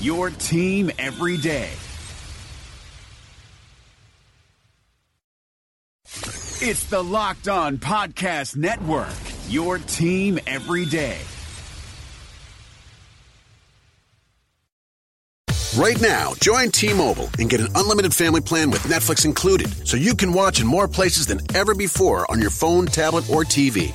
your team every day. It's the Locked On Podcast Network, your team every day. Right now, join T Mobile and get an unlimited family plan with Netflix included so you can watch in more places than ever before on your phone, tablet, or TV.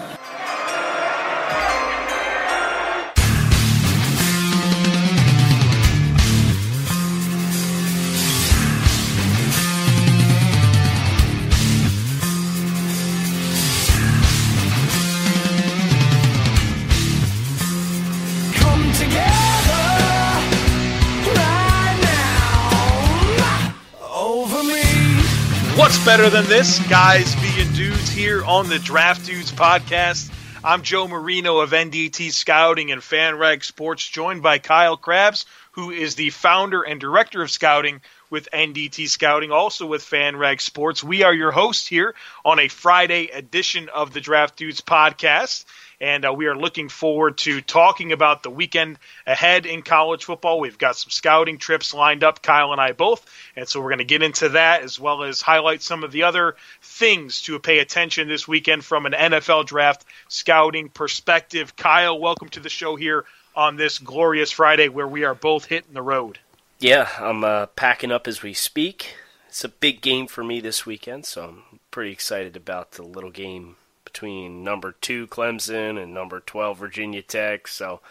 Better than this? Guys being dudes here on the Draft Dudes podcast. I'm Joe Marino of NDT Scouting and FanRag Sports, joined by Kyle Crabbs, who is the founder and director of scouting with NDT Scouting, also with FanRag Sports. We are your hosts here on a Friday edition of the Draft Dudes podcast. And uh, we are looking forward to talking about the weekend ahead in college football. We've got some scouting trips lined up, Kyle and I both. And so we're going to get into that as well as highlight some of the other things to pay attention this weekend from an NFL draft scouting perspective. Kyle, welcome to the show here on this glorious Friday where we are both hitting the road. Yeah, I'm uh, packing up as we speak. It's a big game for me this weekend, so I'm pretty excited about the little game between number two Clemson and number 12 Virginia Tech. So,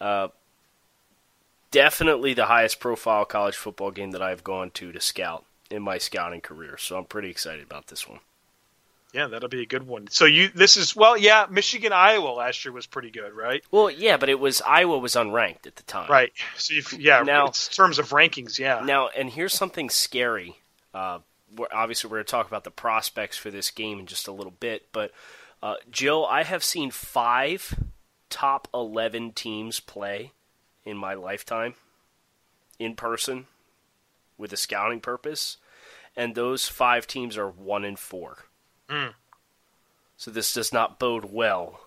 uh, definitely the highest profile college football game that I've gone to to scout in my scouting career. So, I'm pretty excited about this one. Yeah, that'll be a good one. So you this is well, yeah, Michigan Iowa last year was pretty good, right? Well, yeah, but it was Iowa was unranked at the time. Right. So you've, yeah, Now- in terms of rankings, yeah. Now, and here's something scary. Uh, we're, obviously, we're going to talk about the prospects for this game in just a little bit. But, uh, Jill, I have seen five top 11 teams play in my lifetime in person with a scouting purpose. And those five teams are one and four. Mm. So this does not bode well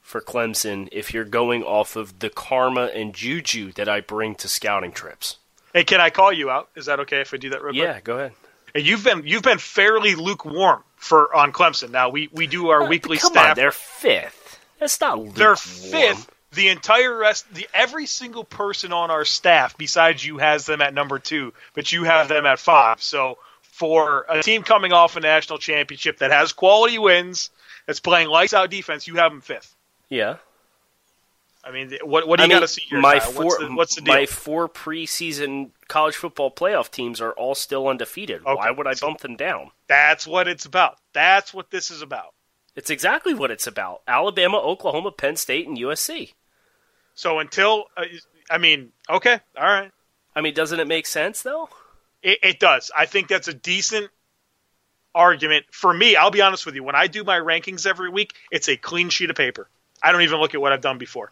for Clemson if you're going off of the karma and juju that I bring to scouting trips. Hey, can I call you out? Is that okay if I do that real quick? Yeah, go ahead. And you've been you've been fairly lukewarm for on Clemson. Now we we do our uh, weekly Come staff. on, they're fifth. That's not lukewarm. They're fifth. The entire rest, the every single person on our staff besides you has them at number two, but you have them at five. So for a team coming off a national championship that has quality wins, that's playing lights out defense, you have them fifth. Yeah. I mean, what what do you got to see here? my four, what's the, what's the deal? my four preseason college football playoff teams are all still undefeated. Why would I bump them down? That's what it's about. That's what this is about. It's exactly what it's about. Alabama, Oklahoma, Penn State, and USC. So until, uh, I mean, okay, all right. I mean, doesn't it make sense though? It, it does. I think that's a decent argument for me. I'll be honest with you. When I do my rankings every week, it's a clean sheet of paper. I don't even look at what I've done before.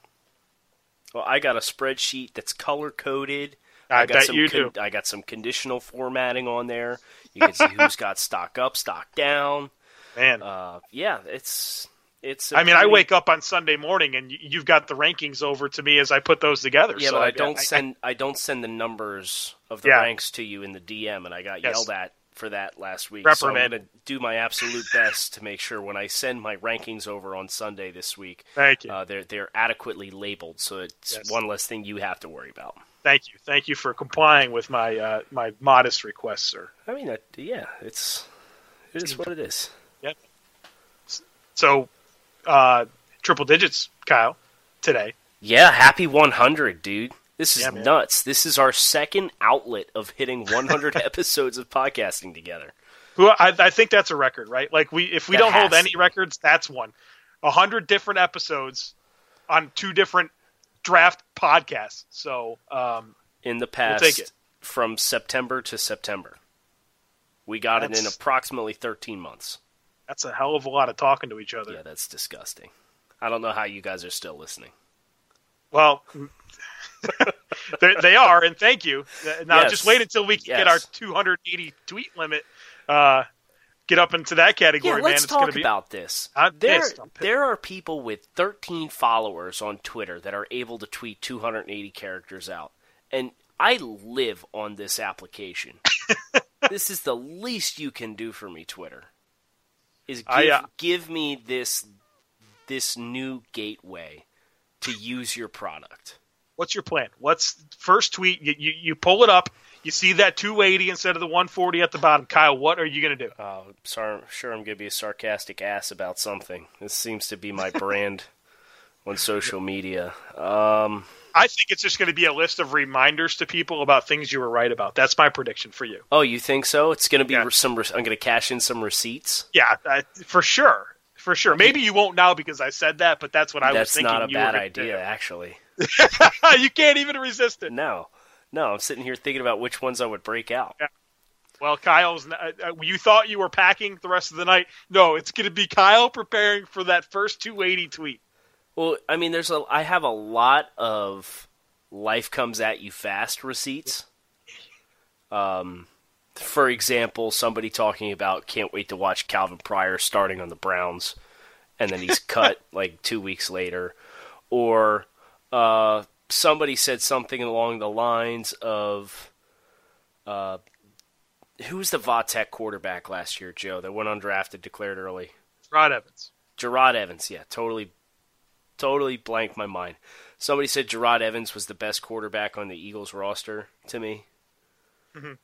Well, I got a spreadsheet that's color coded. I got bet some you do. I got some conditional formatting on there. You can see who's got stock up, stock down. Man, uh, yeah, it's it's. I mean, I wake up on Sunday morning and you've got the rankings over to me as I put those together. Yeah, so but I I- don't I- send I, don't send the numbers of the Yeah. ranks to you in the DM, and I got Yes. yelled at for that last week. So I'm going to do my absolute best to make sure when I send my rankings over on Sunday this week, Thank you. uh, they're they're adequately labeled, so it's Yes. one less thing you have to worry about. Thank you, thank you for complying with my uh, my modest request, sir. I mean, uh, yeah, it's it is what it is. So, uh, triple digits, Kyle, today. Yeah, happy 100, dude. This is Yeah, nuts. This is our second outlet of hitting 100 episodes of podcasting together. Who I, I think that's a record, right? Like we, if we That don't hold any records, that's one. A hundred different episodes on two different draft podcasts. So, um, in the past it. from September to September. We got it in approximately 13 months. That's a hell of a lot of talking to each other. Yeah, that's disgusting. I don't know how you guys are still listening. Well, they are, and thank you. Uh, Now, Yes. just wait until we can get our 280 tweet limit. Uh, get up into that category, Yeah, man. let's It's going talk to be. about this. I'm there, pissed. I'm pissed. there are people with 13 followers on Twitter that are able to tweet 280 characters out, and I live on this application. this is the least you can do for me, Twitter. Is give, I, uh, give me this this new gateway to use your product. What's your plan? What's first tweet? You, you you pull it up. You see that 280 instead of the 140 at the bottom. Kyle, what are you going to do? Uh, sorry, sure, I'm going to be a sarcastic ass about something. This seems to be my brand on social media. Um, I think it's just going to be a list of reminders to people about things you were right about. That's my prediction for you. oh, you think so? It's going to be Yeah. some. re- I'm going to cash in some receipts. Yeah, I, for sure, for sure. Maybe you won't now because I said that, but that's what I was That's thinking. not a bad idea, actually. you can't even resist it. No, no, I'm sitting here thinking about which ones I would break out. Well, Kyle's. Uh, uh, you thought you were packing the rest of the night. No, it's going to be Kyle preparing for that first 280 tweet. Well, I mean, there's a. I have a lot of life comes at you fast receipts. Um, for example, somebody talking about can't wait to watch Calvin Pryor starting on the Browns, and then he's cut like two weeks later, or uh, somebody said something along the lines of, uh, who was the Va Tech quarterback last year, Joe, that went undrafted, declared early? Rod Evans. Jerod Evans, yeah, totally, totally blanked my mind. Somebody said Jerod Evans was the best quarterback on the Eagles roster to me, Mhm.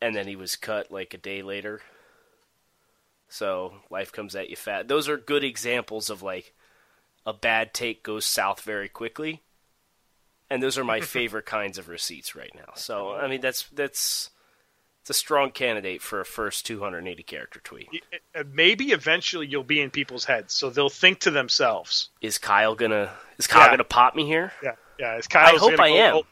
and then he was cut like a day later. So life comes at you fat. Those are good examples of like a bad take goes south very quickly, and those are my favorite kinds of receipts right now. So I mean, that's that's it's a strong candidate for a first 280 character tweet. Maybe eventually you'll be in people's heads, so they'll think to themselves. Is Kyle gonna is Kyle Yeah. gonna pop me here? Yeah, yeah. Is Kyle? I hope I go, am. "Oh,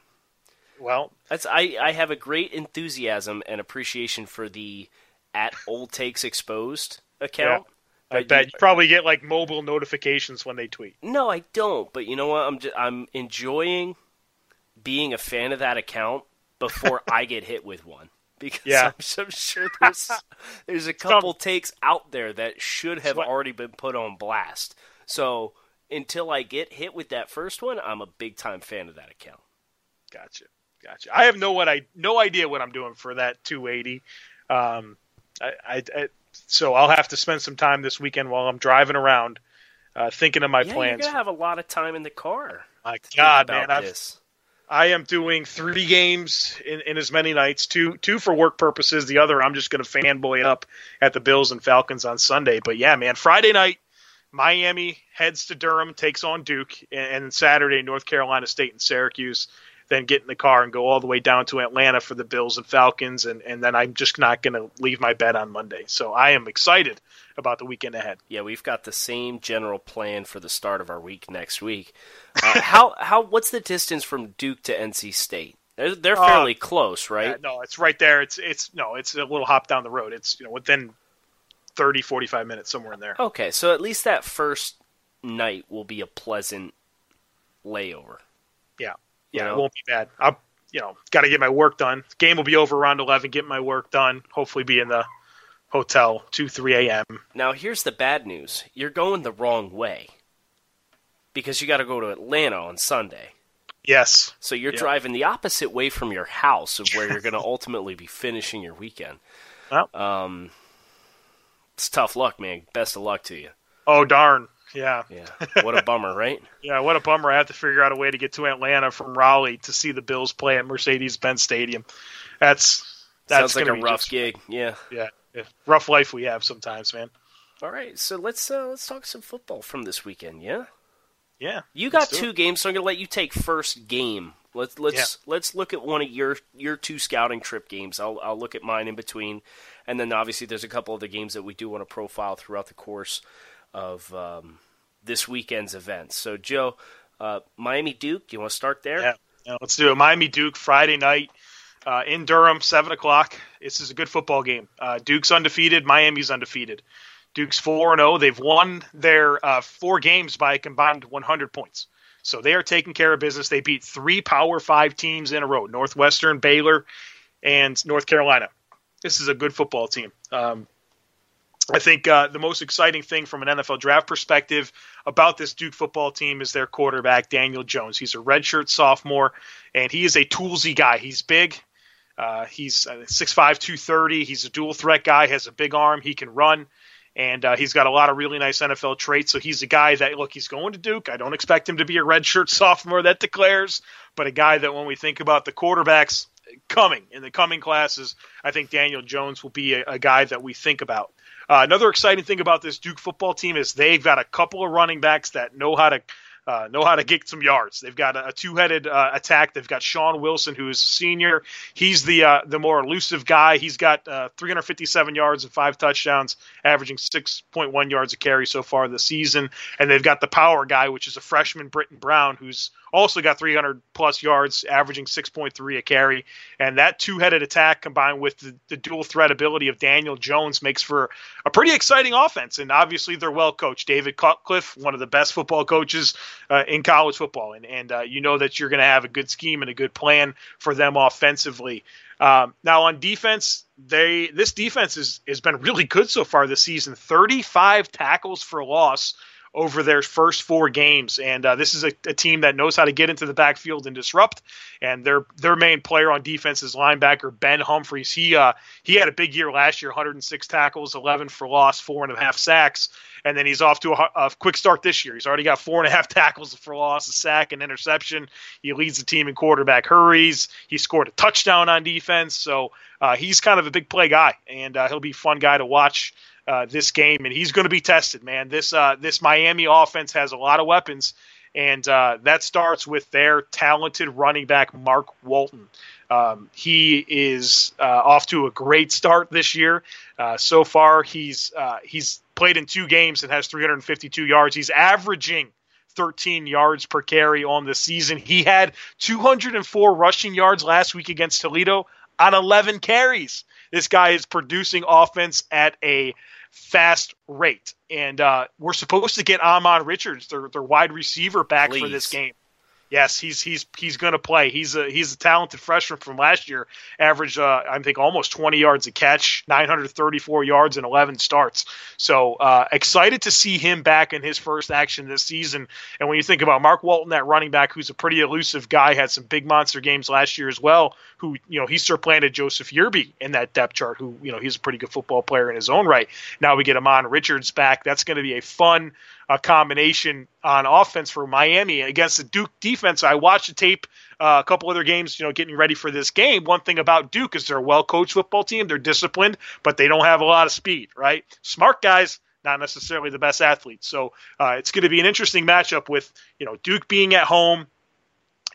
well, That's I, I have a great enthusiasm and appreciation for the at old takes exposed account. I But bet you- you probably get like mobile notifications when they tweet. No, I don't. But you know what? I'm just, I'm enjoying being a fan of that account before I get hit with one because Yeah. I'm, I'm sure there's there's a couple takes out there that should have Sweat. already been put on blast. So until I get hit with that first one, I'm a big time fan of that account. Gotcha, gotcha. I have no what I no idea what I'm doing for that 280. Um, I, I, I so I'll have to spend some time this weekend while I'm driving around, uh, thinking of my yeah, plans. you're gonna have a lot of time in the car. My God, man, I've, this. I am doing three games in, in as many nights. Two two for work purposes. The other I'm just going to fanboy up at the Bills and Falcons on Sunday. But yeah, man, Friday night Miami heads to Durham, takes on Duke, and, and Saturday North Carolina State and Syracuse. Then get in the car and go all the way down to Atlanta for the Bills and Falcons, and, and then I'm just not going to leave my bed on Monday. So I am excited about the weekend ahead. Yeah, we've got the same general plan for the start of our week next week. Uh, how how what's the distance from Duke to NC State? They're, they're Uh, fairly close, right? Yeah, no, it's right there. It's it's no, it's a little hop down the road. It's you know within 30, 45 minutes somewhere in there. Okay, so at least that first night will be a pleasant layover. Yeah, You yeah, know? it won't be bad. I'll you know got to get my work done. Game will be over around eleven. Get my work done. Hopefully, be in the hotel, 2, 3 a.m. Now, here's the bad news you're going the wrong way because you got to go to Atlanta on Sunday. Yes. So you're Yep. driving the opposite way from your house of where you're going to ultimately be finishing your weekend. Well, Um, it's tough luck, man. Best of luck to you. oh, darn. Yeah. Yeah. What a bummer, right? Yeah, what a bummer. I have to figure out a way to get to Atlanta from Raleigh to see the Bills play at Mercedes Benz Stadium. That's that's Sounds like a rough just- gig. Yeah, yeah, rough life we have sometimes, man. All right, so let's uh, let's talk some football from this weekend. Yeah. Yeah, You got two it. games, so I'm gonna let you take first game. Let's let's let's look at one of your your two scouting trip games. I'll I'll look at mine in between, and then obviously there's a couple of the games that we do want to profile throughout the course of um, this weekend's events. So Joe, uh, Miami Duke, you want to start there? Yeah, yeah, let's do it. Miami Duke Friday night uh, in Durham, seven o'clock. This is a good football game. Uh, Duke's undefeated. Miami's undefeated. Duke's four and zero. They've won their uh, four games by a combined 100 points. So they are taking care of business. They beat three Power Five teams in a row: Northwestern, Baylor, and North Carolina. This is a good football team. Um, I think uh, the most exciting thing from an NFL draft perspective about this Duke football team is their quarterback, Daniel Jones. He's a redshirt sophomore, and he is a toolsy guy. He's big. Uh, he's uh, 6'5", 230. He's a dual threat guy, has a big arm. He can run, and uh, he's got a lot of really nice NFL traits. So he's a guy that, look, he's going to Duke. I don't expect him to be a redshirt sophomore that declares, but a guy that when we think about the quarterbacks coming in the coming classes, I think Daniel Jones will be a, a guy that we think about. Uh, another exciting thing about this Duke football team is they've got a couple of running backs that know how to uh, know how to get some yards. They've got a, a two-headed uh, attack. They've got Shaun Wilson, who is a senior. He's the uh, the more elusive guy. He's got uh, 357 yards and five touchdowns, averaging 6.1 yards a carry so far this season. And they've got the power guy, which is a freshman, Brittain Brown, who's also got 300 plus yards, averaging 6.3 a carry. And that two-headed attack combined with the, the dual threat ability of Daniel Jones makes for a pretty exciting offense. And obviously, they're well coached. David Cutcliffe, one of the best football coaches uh, in college football, and and uh, you know that you're going to have a good scheme and a good plan for them offensively. Um, now on defense, they this defense has has been really good so far this season. 35 tackles for loss over their first four games, and uh, this is a, a team that knows how to get into the backfield and disrupt. And their their main player on defense is linebacker Ben Humphreys. He uh, he had a big year last year, 106 tackles, 11 for loss, four and a half sacks, and then he's off to a, a quick start this year. He's already got four and a half tackles for loss, a sack, and interception. He leads the team in quarterback hurries. He scored a touchdown on defense, so uh, he's kind of a big play guy, and uh, he'll be a fun guy to watch uh, this game, and he's going to be tested, man. This uh, this Miami offense has a lot of weapons, and uh, that starts with their talented running back Mark Walton. Um, he is uh, off to a great start this year. Uh, so far, he's he's played in two games and has 352 yards. He's averaging 13 yards per carry on the season. He had 204 rushing yards last week against Toledo on 11 carries. This guy is producing offense at a fast rate. And uh, we're supposed to get Ahmmon Richards, their, their wide receiver, back for this game. Yes, he's he's he's going to play. He's a he's a talented freshman from last year. Averaged uh, I think almost 20 yards a catch, 934 yards and 11 starts. So uh, excited to see him back in his first action this season. And when you think about Mark Walton, that running back, who's a pretty elusive guy, had some big monster games last year as well. Who you know he supplanted Joseph Yearby in that depth chart. Who you know he's a pretty good football player in his own right. Now we get Ahmmon Richards back. That's going to be a fun uh, combination on offense for Miami against the Duke defense. I watched the tape uh, a couple other games, you know, getting ready for this game. One thing about Duke is they're a well coached football team. They're disciplined, but they don't have a lot of speed, right? Smart guys, not necessarily the best athletes. So uh, it's going to be an interesting matchup with, you know, Duke being at home,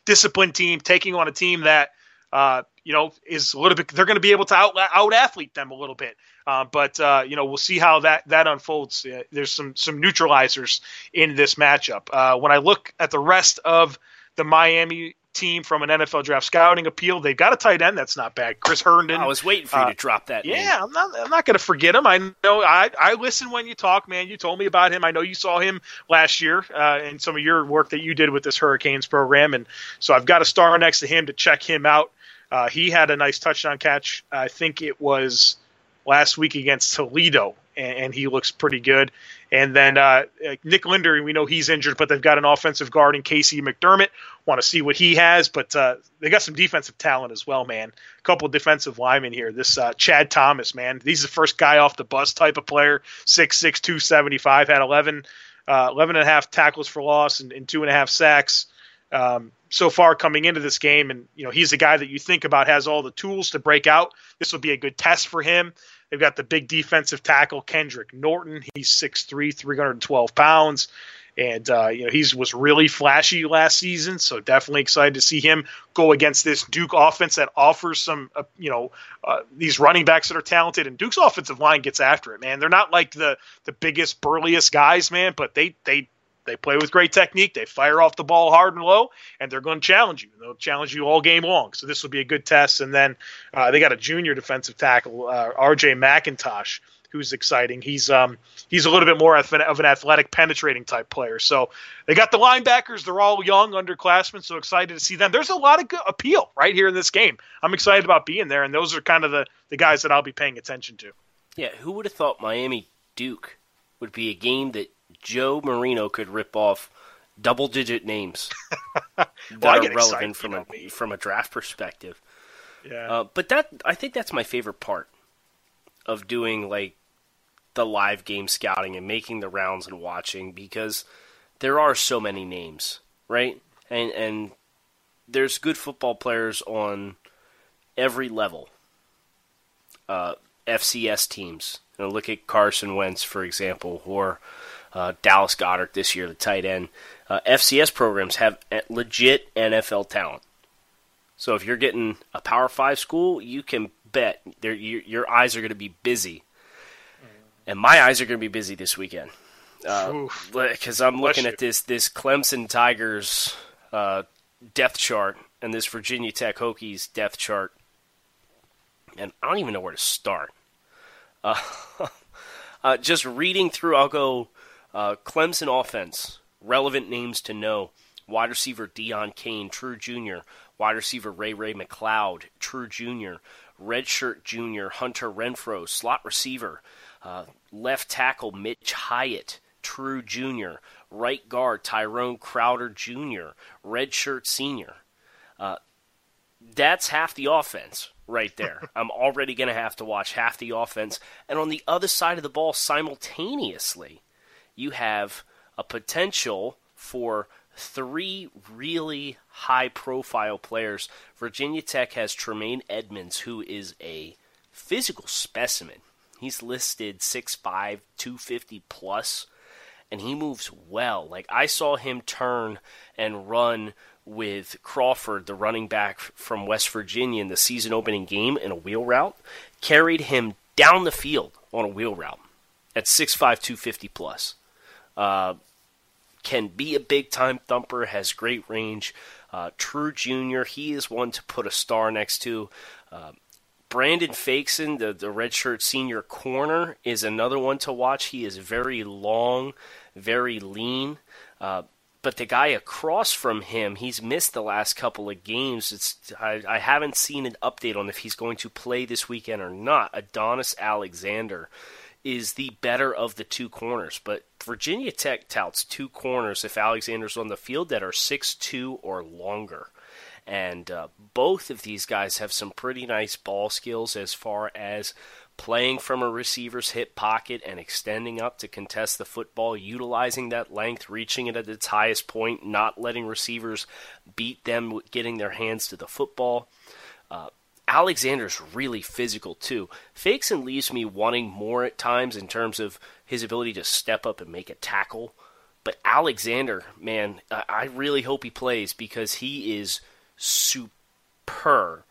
disciplined team taking on a team that, uh, you know, is a little bit. They're going to be able to out out athlete them a little bit. Uh, but uh, you know, we'll see how that that unfolds. Uh, there's some some neutralizers in this matchup. Uh, when I look at the rest of the Miami team from an NFL draft scouting appeal, they've got a tight end that's not bad. Chris Herndon. I was waiting for you Uh, to drop that. name. Yeah, I'm not. I'm not going to forget him. I know. I I listen when you talk, man. You told me about him. I know you saw him last year uh, in some of your work that you did with this Hurricanes program, and so I've got a star next to him to check him out. Uh, he had a nice touchdown catch. I think it was last week against Toledo, and, and he looks pretty good. And then uh, Nick Linder, we know he's injured, but they've got an offensive guard in KC McDermott. Want to see what he has, but uh, they got some defensive talent as well, man. A couple of defensive linemen here. This uh, Chad Thomas, man, he's the first guy off the bus type of player. 6'6", 275, had 11, uh, 11 and a half tackles for loss and, and two and a half sacks. Um, so far coming into this game, and you know he's a guy that you think about has all the tools to break out. This will be a good test for him. They've got the big defensive tackle Kendrick Norton. He's 6'3", 312 pounds, and uh, you know he's was really flashy last season. So definitely excited to see him go against this Duke offense that offers some uh, you know uh, these running backs that are talented. And Duke's offensive line gets after it, man. They're not like the the biggest burliest guys, man, but they they they play with great technique. They fire off the ball hard and low, and they're going to challenge you. They'll challenge you all game long. So this will be a good test. And then uh, they got a junior defensive tackle, uh, R.J. McIntosh, who's exciting. He's um he's a little bit more of an, athletic, penetrating type player. So they got the linebackers. They're all young underclassmen. So excited to see them. There's a lot of appeal right here in this game. I'm excited about being there, and those are kind of the the guys that I'll be paying attention to. Yeah, who would have thought Miami Duke would be a game that Joe Marino could rip off double digit names that well, are relevant from a me. from a draft perspective. Yeah. Uh, but that I think that's my favorite part of doing like the live game scouting and making the rounds and watching because there are so many names, right? And and there's good football players on every level. Uh, FCS teams. You know, look at Carson Wentz, for example, or uh, Dallas Goedert this year, the tight end. Uh, FCS programs have legit NFL talent. So if you're getting a Power Five school, you can bet your, your eyes are going to be busy, and my eyes are going to be busy this weekend because uh, I'm looking at this this Clemson Tigers uh, depth chart and this Virginia Tech Hokies depth chart, and I don't even know where to start. Uh, uh, just reading through, I'll go uh, Clemson offense, relevant names to know. Wide receiver Deon Cain, true junior. Wide receiver Ray Ray McCloud, true junior. Redshirt junior Hunter Renfrow, slot receiver. Uh, left tackle Mitch Hyatt, true junior. Right guard Tyrone Crowder Jr., redshirt senior. Uh, that's half the offense right there. I'm already going to have to watch half the offense. And on the other side of the ball, simultaneously, you have a potential for three really high profile players. Virginia Tech has Tremaine Edmunds, who is a physical specimen. He's listed 6'5, 250 plus, and he moves well. Like, I saw him turn and run with Crawford, the running back from West Virginia, in the season opening game in a wheel route, carried him down the field on a wheel route at 6'5, 250 plus. Uh, can be a big time thumper, has great range. Uh, True Jr., he is one to put a star next to. Uh, Brandon Facyson, the, the redshirt senior corner, is another one to watch. He is very long, very lean. Uh, but the guy across from him, he's missed the last couple of games. It's I, I haven't seen an update on if he's going to play this weekend or not. Adonis Alexander is the better of the two corners, but Virginia Tech touts two corners if Alexander's on the field that are six two or longer. And uh, both of these guys have some pretty nice ball skills as far as playing from a receiver's hip pocket and extending up to contest the football, utilizing that length, reaching it at its highest point, not letting receivers beat them getting their hands to the football. Uh, Alexander's really physical too. Facyson leaves me wanting more at times in terms of his ability to step up and make a tackle. But Alexander, man, I really hope he plays because he is superbly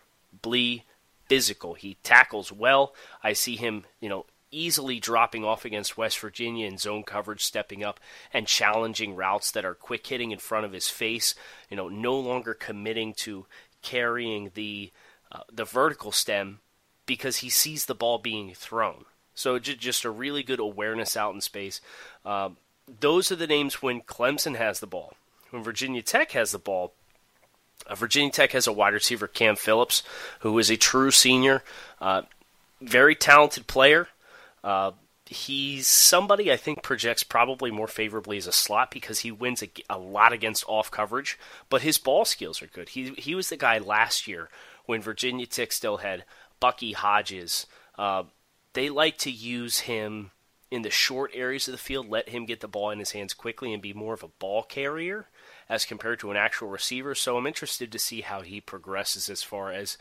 physical. He tackles well. I see him, you know, easily dropping off against West Virginia in zone coverage, stepping up and challenging routes that are quick hitting in front of his face. You know, no longer committing to carrying the uh, the vertical stem because he sees the ball being thrown. So just a really good awareness out in space. Um, those are the names when Clemson has the ball. When Virginia Tech has the ball, uh, Virginia Tech has a wide receiver, Cam Phillips, who is a true senior. Uh, very talented player. Uh, he's somebody I think projects probably more favorably as a slot because he wins a, a, lot against off coverage, but his ball skills are good. He he was the guy last year when Virginia Tech still had Bucky Hodges. Uh, they like to use him in the short areas of the field, let him get the ball in his hands quickly and be more of a ball carrier as compared to an actual receiver. So I'm interested to see how he progresses as far as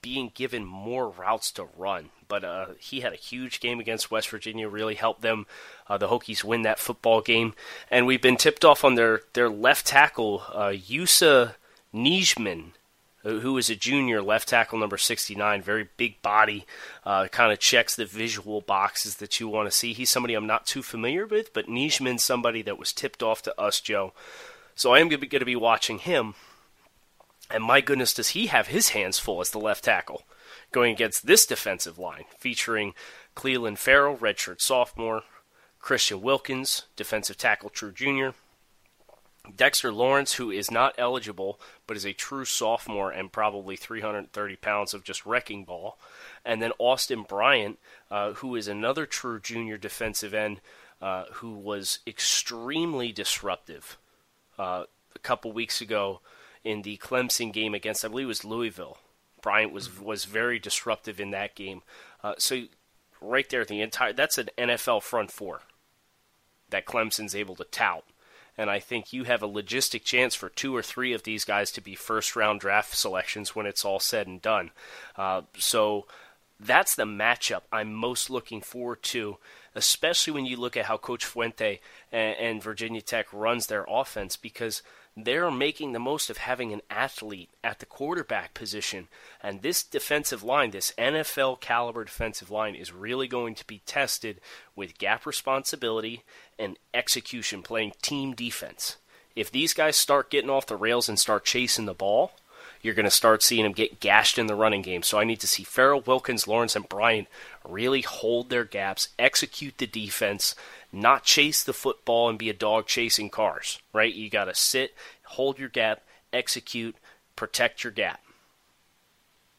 being given more routes to run. But uh, he had a huge game against West Virginia, really helped them, uh, the Hokies, win that football game. And we've been tipped off on their, their left tackle, uh, Yosuah Nijman, who is a junior left tackle number 69, very big body, uh, kind of checks the visual boxes that you want to see. He's somebody I'm not too familiar with, but Nijman's somebody that was tipped off to us, Joe. So I am going to be watching him. And my goodness, does he have his hands full as the left tackle going against this defensive line, featuring Clelin Ferrell, redshirt sophomore, Christian Wilkins, defensive tackle, true junior, Dexter Lawrence, who is not eligible but is a true sophomore and probably 330 pounds of just wrecking ball, and then Austin Bryant, uh, who is another true junior defensive end uh, who was extremely disruptive uh, a couple weeks ago in the Clemson game against, I believe it was Louisville. Bryant was was very disruptive in that game. Uh, so right there, the entire that's an NFL front four that Clemson's able to tout. And I think you have a logistic chance for two or three of these guys to be first round draft selections when it's all said and done. Uh, so that's the matchup I'm most looking forward to, especially when you look at how Coach Fuente and, and Virginia Tech runs their offense, because they're making the most of having an athlete at the quarterback position. And this defensive line, this NFL caliber defensive line, is really going to be tested with gap responsibility and execution, playing team defense. If these guys start getting off the rails and start chasing the ball, you're going to start seeing them get gashed in the running game. So I need to see Ferrell, Wilkins, Lawrence, and Bryant really hold their gaps, execute the defense, not chase the football and be a dog chasing cars, right? You got to sit, hold your gap, execute, protect your gap,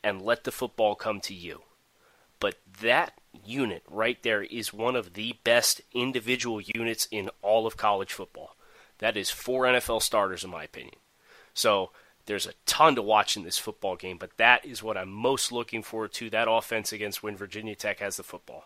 and let the football come to you. But that unit right there is one of the best individual units in all of college football. That is four NFL starters, in my opinion. So there's a ton to watch in this football game, but that is what I'm most looking forward to that offense against when Virginia Tech has the football.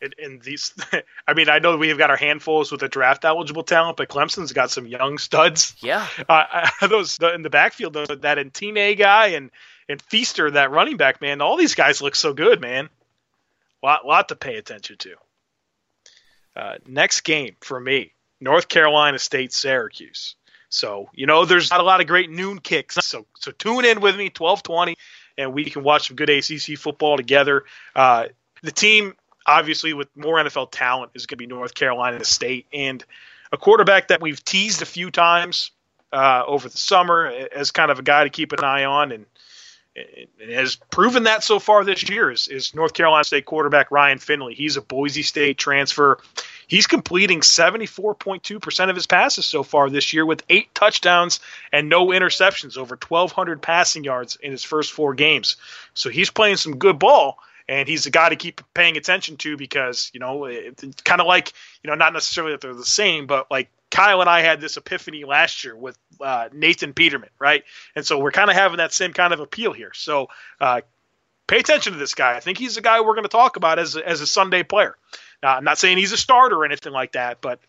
in, in these. I mean, I know we've got our handfuls with the draft eligible talent, but Clemson's got some young studs. Yeah, uh, those in the backfield, that Etienne guy and and Feaster, that running back man. All these guys look so good, man. Lot lot to pay attention to. Uh, next game for me, North Carolina State Syracuse. So you know, there's not a lot of great noon kicks. So so tune in with me, twelve twenty, and we can watch some good ACC football together. Uh, the team obviously with more NFL talent is going to be North Carolina State and a quarterback that we've teased a few times uh, over the summer as kind of a guy to keep an eye on and, and has proven that so far this year is, is North Carolina State quarterback Ryan Finley. He's a Boise State transfer. He's completing 74.2% of his passes so far this year with eight touchdowns and no interceptions, over 1,200 passing yards in his first four games. So he's playing some good ball and he's a guy to keep paying attention to because you know it's kind of like you know not necessarily that they're the same, but like Kyle and I had this epiphany last year with uh, Nathan Peterman, right? And so we're kind of having that same kind of appeal here. So uh, pay attention to this guy. I think he's the guy we're going to talk about as a, as a Sunday player. Uh, I'm not saying he's a starter or anything like that, but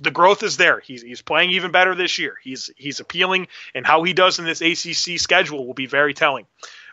the growth is there. He's, he's playing even better this year. He's he's appealing, and how he does in this ACC schedule will be very telling.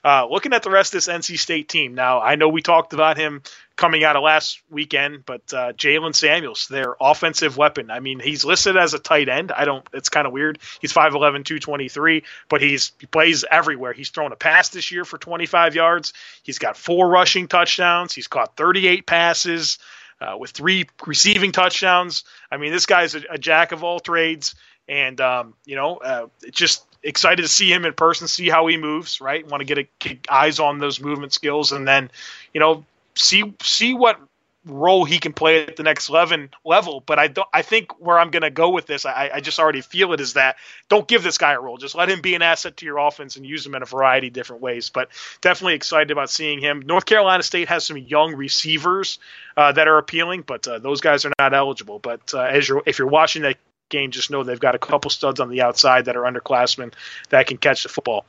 Uh, looking at the rest of this NC State team now, I know we talked about him coming out of last weekend, but uh, Jaylen Samuels, their offensive weapon. I mean, he's listed as a tight end. I don't. It's kind of weird. He's 5'11", 223, but he's he plays everywhere. He's thrown a pass this year for 25 yards. He's got four rushing touchdowns. He's caught 38 passes. Uh, with three receiving touchdowns. I mean, this guy's a, a jack of all trades, and um, you know, uh, just excited to see him in person, see how he moves. Right, want to get, a, get eyes on those movement skills, and then, you know, see see what role he can play at the next level level. But I don't. I think where I'm going to go with this, I, I just already feel it is that don't give this guy a role. Just let him be an asset to your offense and use him in a variety of different ways. But definitely excited about seeing him. North Carolina State has some young receivers uh, that are appealing, but uh, those guys are not eligible. But uh, as you're if you're watching that game, just know they've got a couple studs on the outside that are underclassmen that can catch the football.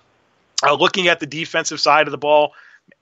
Uh, looking at the defensive side of the ball,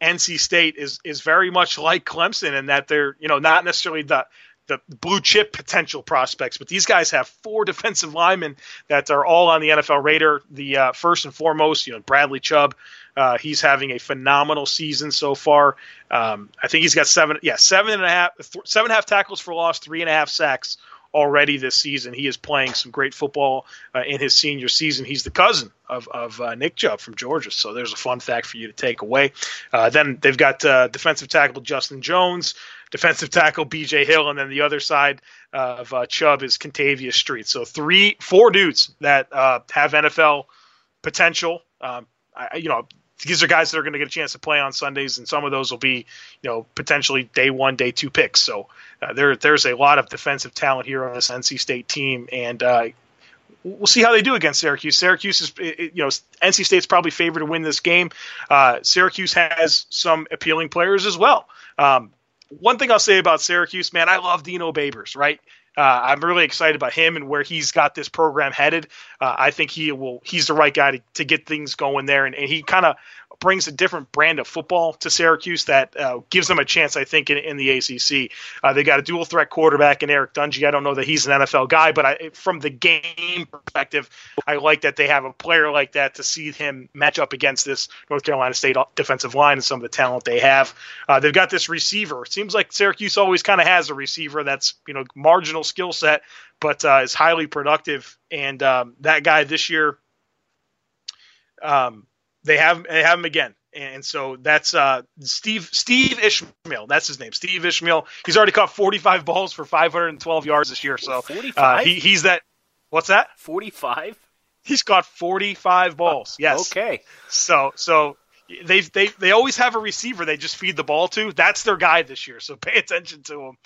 NC State is is very much like Clemson in that they're you know not necessarily the the blue chip potential prospects, but these guys have four defensive linemen that are all on the NFL radar. The uh, first and foremost, you know, Bradley Chubb. Uh, he's having a phenomenal season so far. Um, I think he's got seven, yeah, seven and a half, th- seven and a half tackles for loss, three and a half sacks already this season. He is playing some great football uh, in his senior season. He's the cousin of, of uh, Nick Chubb from Georgia, so there's a fun fact for you to take away. Uh, then they've got uh, defensive tackle Justin Jones, defensive tackle B.J. Hill, and then the other side of uh, Chubb is Kentavius Street. So three, four dudes that uh, have NFL potential. Um, I, you know, these are guys that are going to get a chance to play on Sundays, and some of those will be, you know, potentially day one, day two picks. So uh, there, there's a lot of defensive talent here on this NC State team, and uh, we'll see how they do against Syracuse. Syracuse is, you know, NC State's probably favored to win this game. Uh, Syracuse has some appealing players as well. Um, one thing I'll say about Syracuse, man, I love Dino Babers, right? Uh, I'm really excited about him and where he's got this program headed. Uh, I think he will. He's the right guy to, to get things going there, and, and he kind of brings a different brand of football to Syracuse that uh, gives them a chance, I think, in, in the ACC. Uh, they got a dual threat quarterback in Eric Dungey. I don't know that he's an NFL guy, but I, from the game perspective, I like that they have a player like that to see him match up against this North Carolina State defensive line and some of the talent they have. Uh, they've got this receiver. It seems like Syracuse always kind of has a receiver that's you know marginal skill set, but uh, is highly productive. And um, that guy this year. Um, they have they have him again. And so that's uh, Steve Steve Ishmael. That's his name. Steve Ishmael. He's already caught 45 balls for 512 yards this year. So uh, he, he's that. What's that? 45. He's caught 45 balls. Yes. Okay. So so they they they always have a receiver they just feed the ball to. That's their guy this year. So pay attention to him.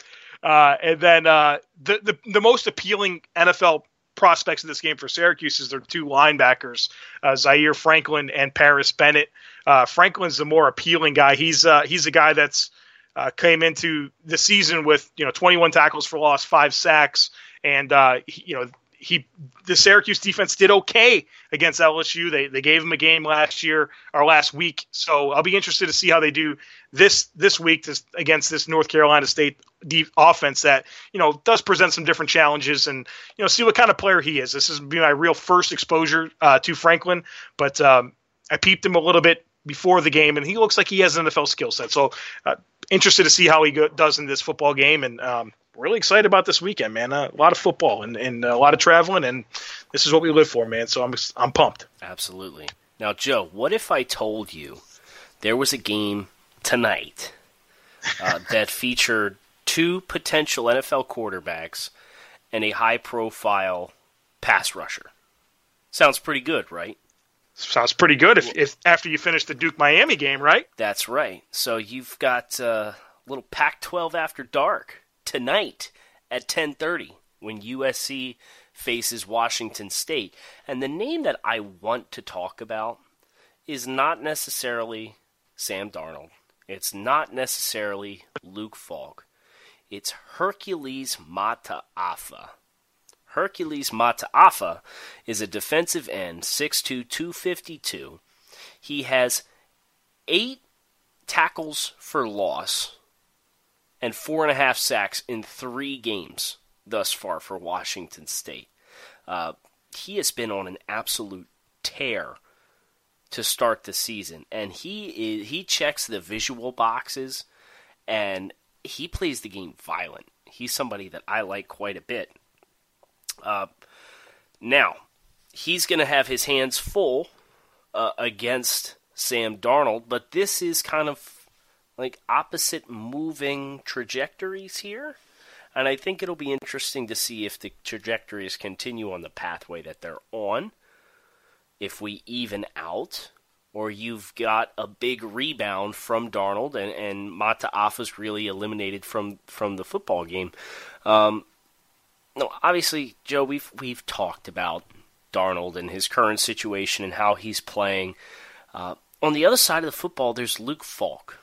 Uh, and then uh, the, the the most appealing NFL prospects in this game for Syracuse is their two linebackers, uh, Zaire Franklin and Parris Bennett. Uh, Franklin's the more appealing guy. He's uh, he's a guy that's uh, came into the season with you know 21 tackles for loss, five sacks, and uh, he, you know he the Syracuse defense did okay against LSU. They they gave him a game last year or last week, so I'll be interested to see how they do this this week against this North Carolina State deep offense that you know does present some different challenges and you know see what kind of player he is. This is be my real first exposure uh, to Franklin, but um, I peeped him a little bit before the game, and he looks like he has an NFL skill set. So uh, interested to see how he go, does in this football game, and um, really excited about this weekend, man. Uh, a lot of football and, and a lot of traveling, and this is what we live for, man. So I'm I'm pumped. Absolutely. Now, Joe, what if I told you there was a game tonight uh, that featured two potential NFL quarterbacks and a high-profile pass rusher? Sounds pretty good, right? Sounds pretty good if, if after you finish the Duke Miami game, right? That's right. So you've got uh, a little Pac-12 after dark tonight at 10:30 when USC faces Washington State. And the name that I want to talk about is not necessarily Sam Darnold. It's not necessarily Luke Falk. It's Hercules Mata'afa. Hercules Mata'afa is a defensive end, 6'2", 252. He has eight tackles for loss and four and a half sacks in three games thus far for Washington State. Uh, he has been on an absolute tear to start the season, and he is, he checks the visual boxes, and he plays the game violent. He's somebody that I like quite a bit. Uh, now, he's going to have his hands full uh, against Sam Darnold, but this is kind of like opposite moving trajectories here. And I think it'll be interesting to see if the trajectories continue on the pathway that they're on. If we even out, or you've got a big rebound from Darnold and, and Mata'afa's really eliminated from, from the football game. Um, no, obviously, Joe, we've we've talked about Darnold and his current situation and how he's playing. Uh, on the other side of the football, there's Luke Falk,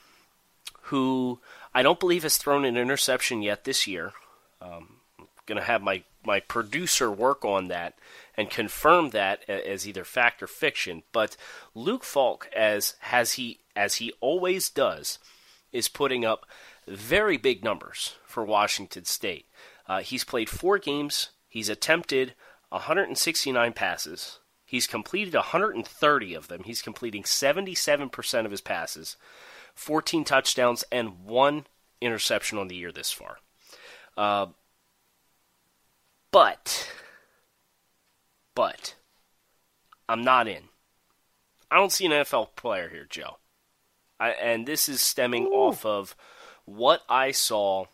who I don't believe has thrown an interception yet this year. Um, I'm going to have my, my producer work on that and confirm that as either fact or fiction. But Luke Falk, as has he as he always does, is putting up very big numbers for Washington State. Uh, he's played four games. He's attempted 169 passes. He's completed 130 of them. He's completing 77% of his passes, 14 touchdowns, and one interception on the year this far. Uh, but, but, I'm not in. I don't see an NFL player here, Joe. I, and this is stemming Ooh. off of what I saw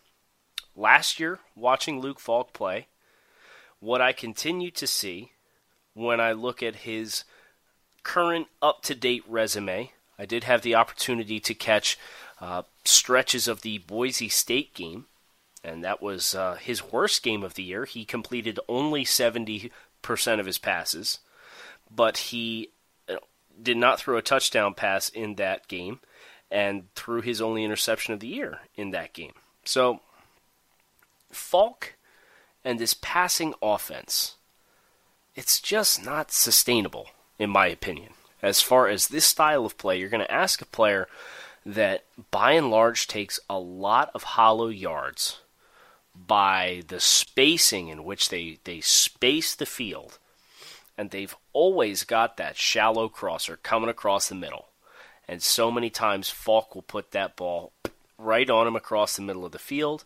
last year watching Luke Falk play, what I continue to see when I look at his current up to date resume. I did have the opportunity to catch uh, stretches of the Boise State game, and that was uh, his worst game of the year. He completed only 70% of his passes, but he uh, did not throw a touchdown pass in that game and threw his only interception of the year in that game. So Falk and this passing offense, it's just not sustainable, in my opinion. As far as this style of play, you're going to ask a player that by and large takes a lot of hollow yards by the spacing in which they, they space the field. And they've always got that shallow crosser coming across the middle. And so many times Falk will put that ball right on him across the middle of the field.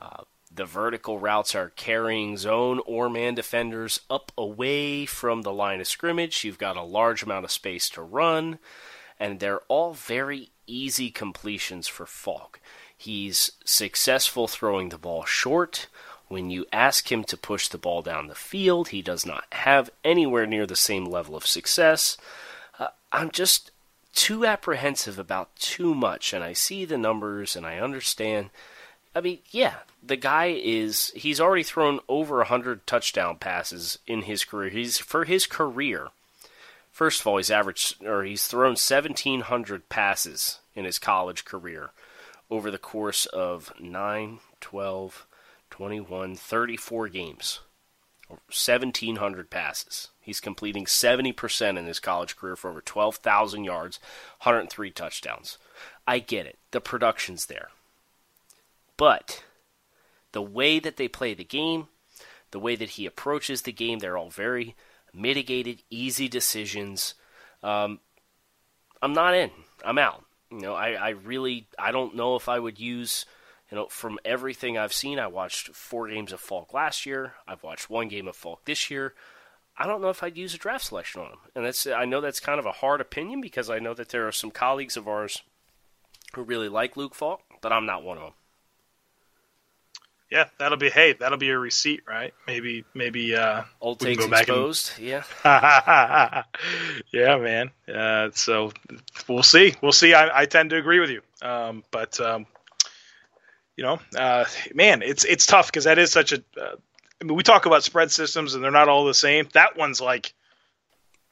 Uh, the vertical routes are carrying zone or man defenders up away from the line of scrimmage. You've got a large amount of space to run, and they're all very easy completions for Falk. He's successful throwing the ball short. When you ask him to push the ball down the field, he does not have anywhere near the same level of success. Uh, I'm just too apprehensive about too much, and I see the numbers and I understand I mean, yeah, the guy is he's already thrown over 100 touchdown passes in his career. He's for his career. First of all, he's averaged or he's thrown 1700 passes in his college career over the course of 9, 12, 21, 34 games. 1700 passes. He's completing 70% in his college career for over 12,000 yards, 103 touchdowns. I get it. The production's there. But the way that they play the game, the way that he approaches the game, they're all very mitigated, easy decisions. Um, I'm not in. I'm out. You know, I, I really I don't know if I would use you know, from everything I've seen, I watched four games of Falk last year. I've watched one game of Falk this year. I don't know if I'd use a draft selection on him, and that's I know that's kind of a hard opinion because I know that there are some colleagues of ours who really like Luke Falk, but I'm not one of them. Yeah, that'll be hey, that'll be a receipt, right? Maybe maybe uh old takes exposed. And... Yeah. yeah, man. Uh, so we'll see. We'll see. I, I tend to agree with you. Um, but um, you know, uh, man, it's it's tough because that is such a. Uh, I mean, we talk about spread systems and they're not all the same. That one's like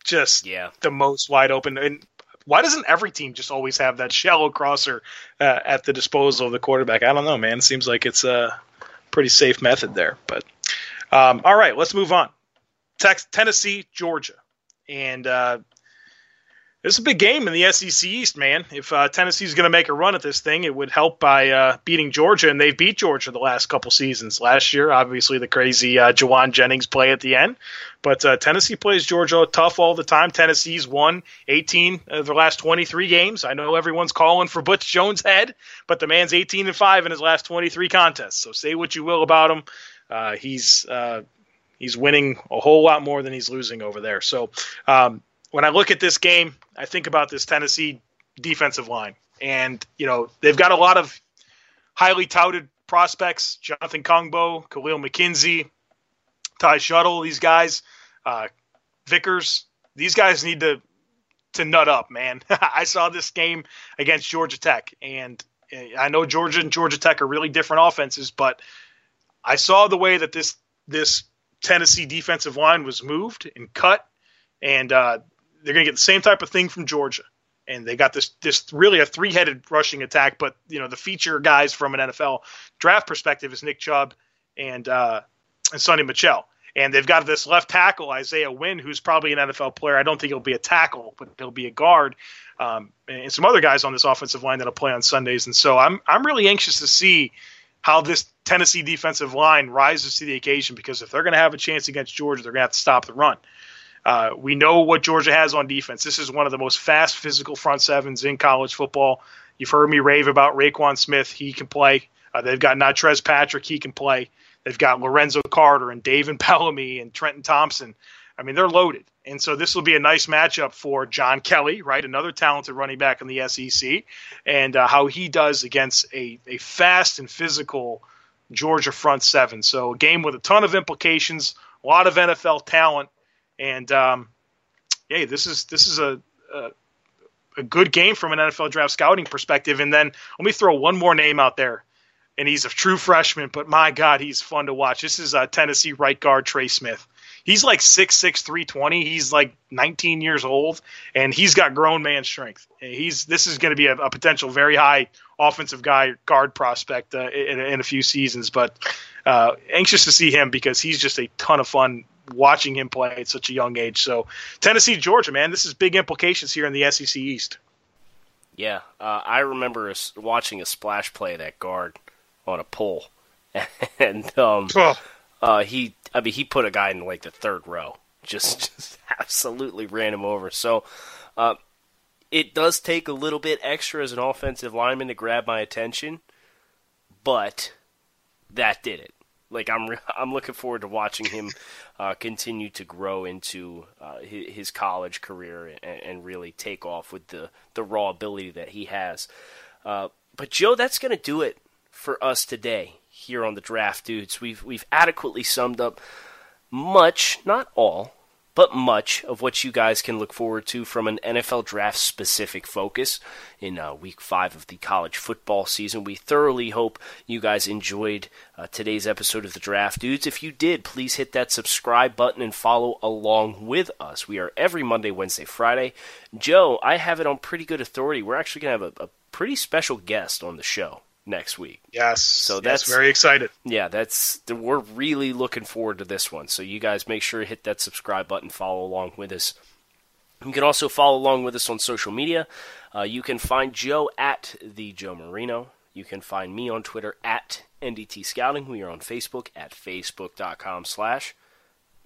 just yeah the most wide open. And why doesn't every team just always have that shallow crosser uh, at the disposal of the quarterback? I don't know, man. It seems like it's a uh, pretty safe method there. But um, all right, let's move on. Tennessee, Georgia, and uh, Is a big game in the SEC East, man. If uh, Tennessee's going to make a run at this thing, it would help by uh, beating Georgia, and they've beat Georgia the last couple seasons. Last year, obviously, the crazy uh, Jauan Jennings play at the end, but uh, Tennessee plays Georgia tough all the time. Tennessee's won 18 of the last 23 games. I know everyone's calling for Butch Jones' head, but the man's 18 and five in his last 23 contests. So say what you will about him, uh, he's uh, he's winning a whole lot more than he's losing over there. So. Um, when I look at this game, I think about this Tennessee defensive line. And, you know, they've got a lot of highly touted prospects Jonathan Kongbo, Kahlil McKenzie, Shy Tuttle, these guys, uh, Vickers. These guys need to to nut up, man. I saw this game against Georgia Tech, and uh, I know Georgia and Georgia Tech are really different offenses, but I saw the way that this this Tennessee defensive line was moved and cut, and uh, they're going to get the same type of thing from Georgia. And they got this this really a three headed rushing attack, but you know the feature guys from an NFL draft perspective is Nick Chubb and uh, and Sony Michel. And they've got this left tackle, Isaiah Wynn, who's probably an NFL player. I don't think he'll be a tackle, but he'll be a guard. Um, and some other guys on this offensive line that'll play on Sundays. And so I'm I'm really anxious to see how this Tennessee defensive line rises to the occasion because if they're going to have a chance against Georgia, they're going to have to stop the run. Uh, we know what Georgia has on defense. This is one of the most fast physical front sevens in college football. You've heard me rave about Roquan Smith. He can play. Uh, they've got Natrez Patrick. He can play. They've got Lorenzo Carter and Davin Bellamy and Trenton Thompson. I mean, they're loaded. And so this will be a nice matchup for John Kelly, right? Another talented running back in the SEC, and uh, how he does against a, a fast and physical Georgia front seven. So a game with a ton of implications, a lot of NFL talent, and um, hey, this is this is a, a, a good game from an NFL draft scouting perspective. And then let me throw one more name out there, and he's a true freshman, but my God, he's fun to watch. This is uh, Tennessee right guard Trey Smith. He's like 6'6", 320. He's like 19 years old, and he's got grown man strength. He's this is going to be a, a, potential very high offensive guy guard prospect uh, in, in, a few seasons. But uh, anxious to see him because he's just a ton of fun watching him play at such a young age. So Tennessee, Georgia, man, this is big implications here in the SEC East. Yeah, uh, I remember watching a splash play that guard on a pole, and um, oh. uh, he, I mean, he put a guy in like the third row, just, just absolutely ran him over. So. Uh, it does take a little bit extra as an offensive lineman to grab my attention, but that did it. Like I'm, re- I'm looking forward to watching him uh, continue to grow into uh, his, his, college career and, and, really take off with the the raw ability that he has. Uh, but Joe, that's going to do it for us today here on the Draft Dudes. We've we've adequately summed up much, not all, but much of what you guys can look forward to from an NFL draft specific focus in uh, week five of the college football season. We thoroughly hope you guys enjoyed uh, today's episode of the Draft Dudes. If you did, please hit that subscribe button and follow along with us. We are every Monday, Wednesday, Friday. Joe, I have it on pretty good authority. We're actually going to have a, a pretty special guest on the show next week. Yes. So that's yes, very excited. Yeah, that's we're really looking forward to this one. So you guys make sure to hit that subscribe button, follow along with us. You can also follow along with us on social media. Uh, you can find Joe at the Joe Marino. You can find me on Twitter at NDT Scouting. We are on Facebook at facebook.com slash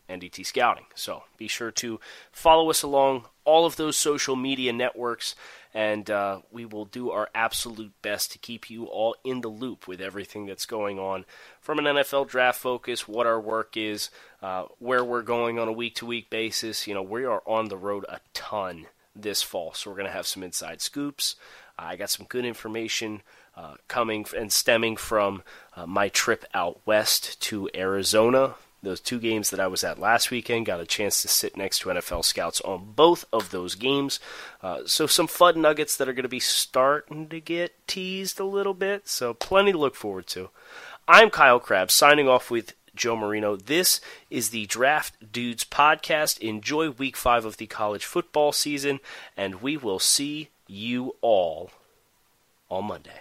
NDT Scouting. So be sure to follow us along all of those social media networks and uh, we will do our absolute best to keep you all in the loop with everything that's going on from an NFL draft focus, what our work is, uh, where we're going on a week to week basis. You know, we are on the road a ton this fall, so we're going to have some inside scoops. I got some good information uh, coming and stemming from uh, my trip out west to Arizona those two games that I was at last weekend. Got a chance to sit next to NFL scouts on both of those games. Uh, so some fun nuggets that are going to be starting to get teased a little bit. So plenty to look forward to. I'm Kyle Crabbs signing off with Joe Marino. This is the Draft Dudes podcast. Enjoy week five of the college football season, and we will see you all on Monday.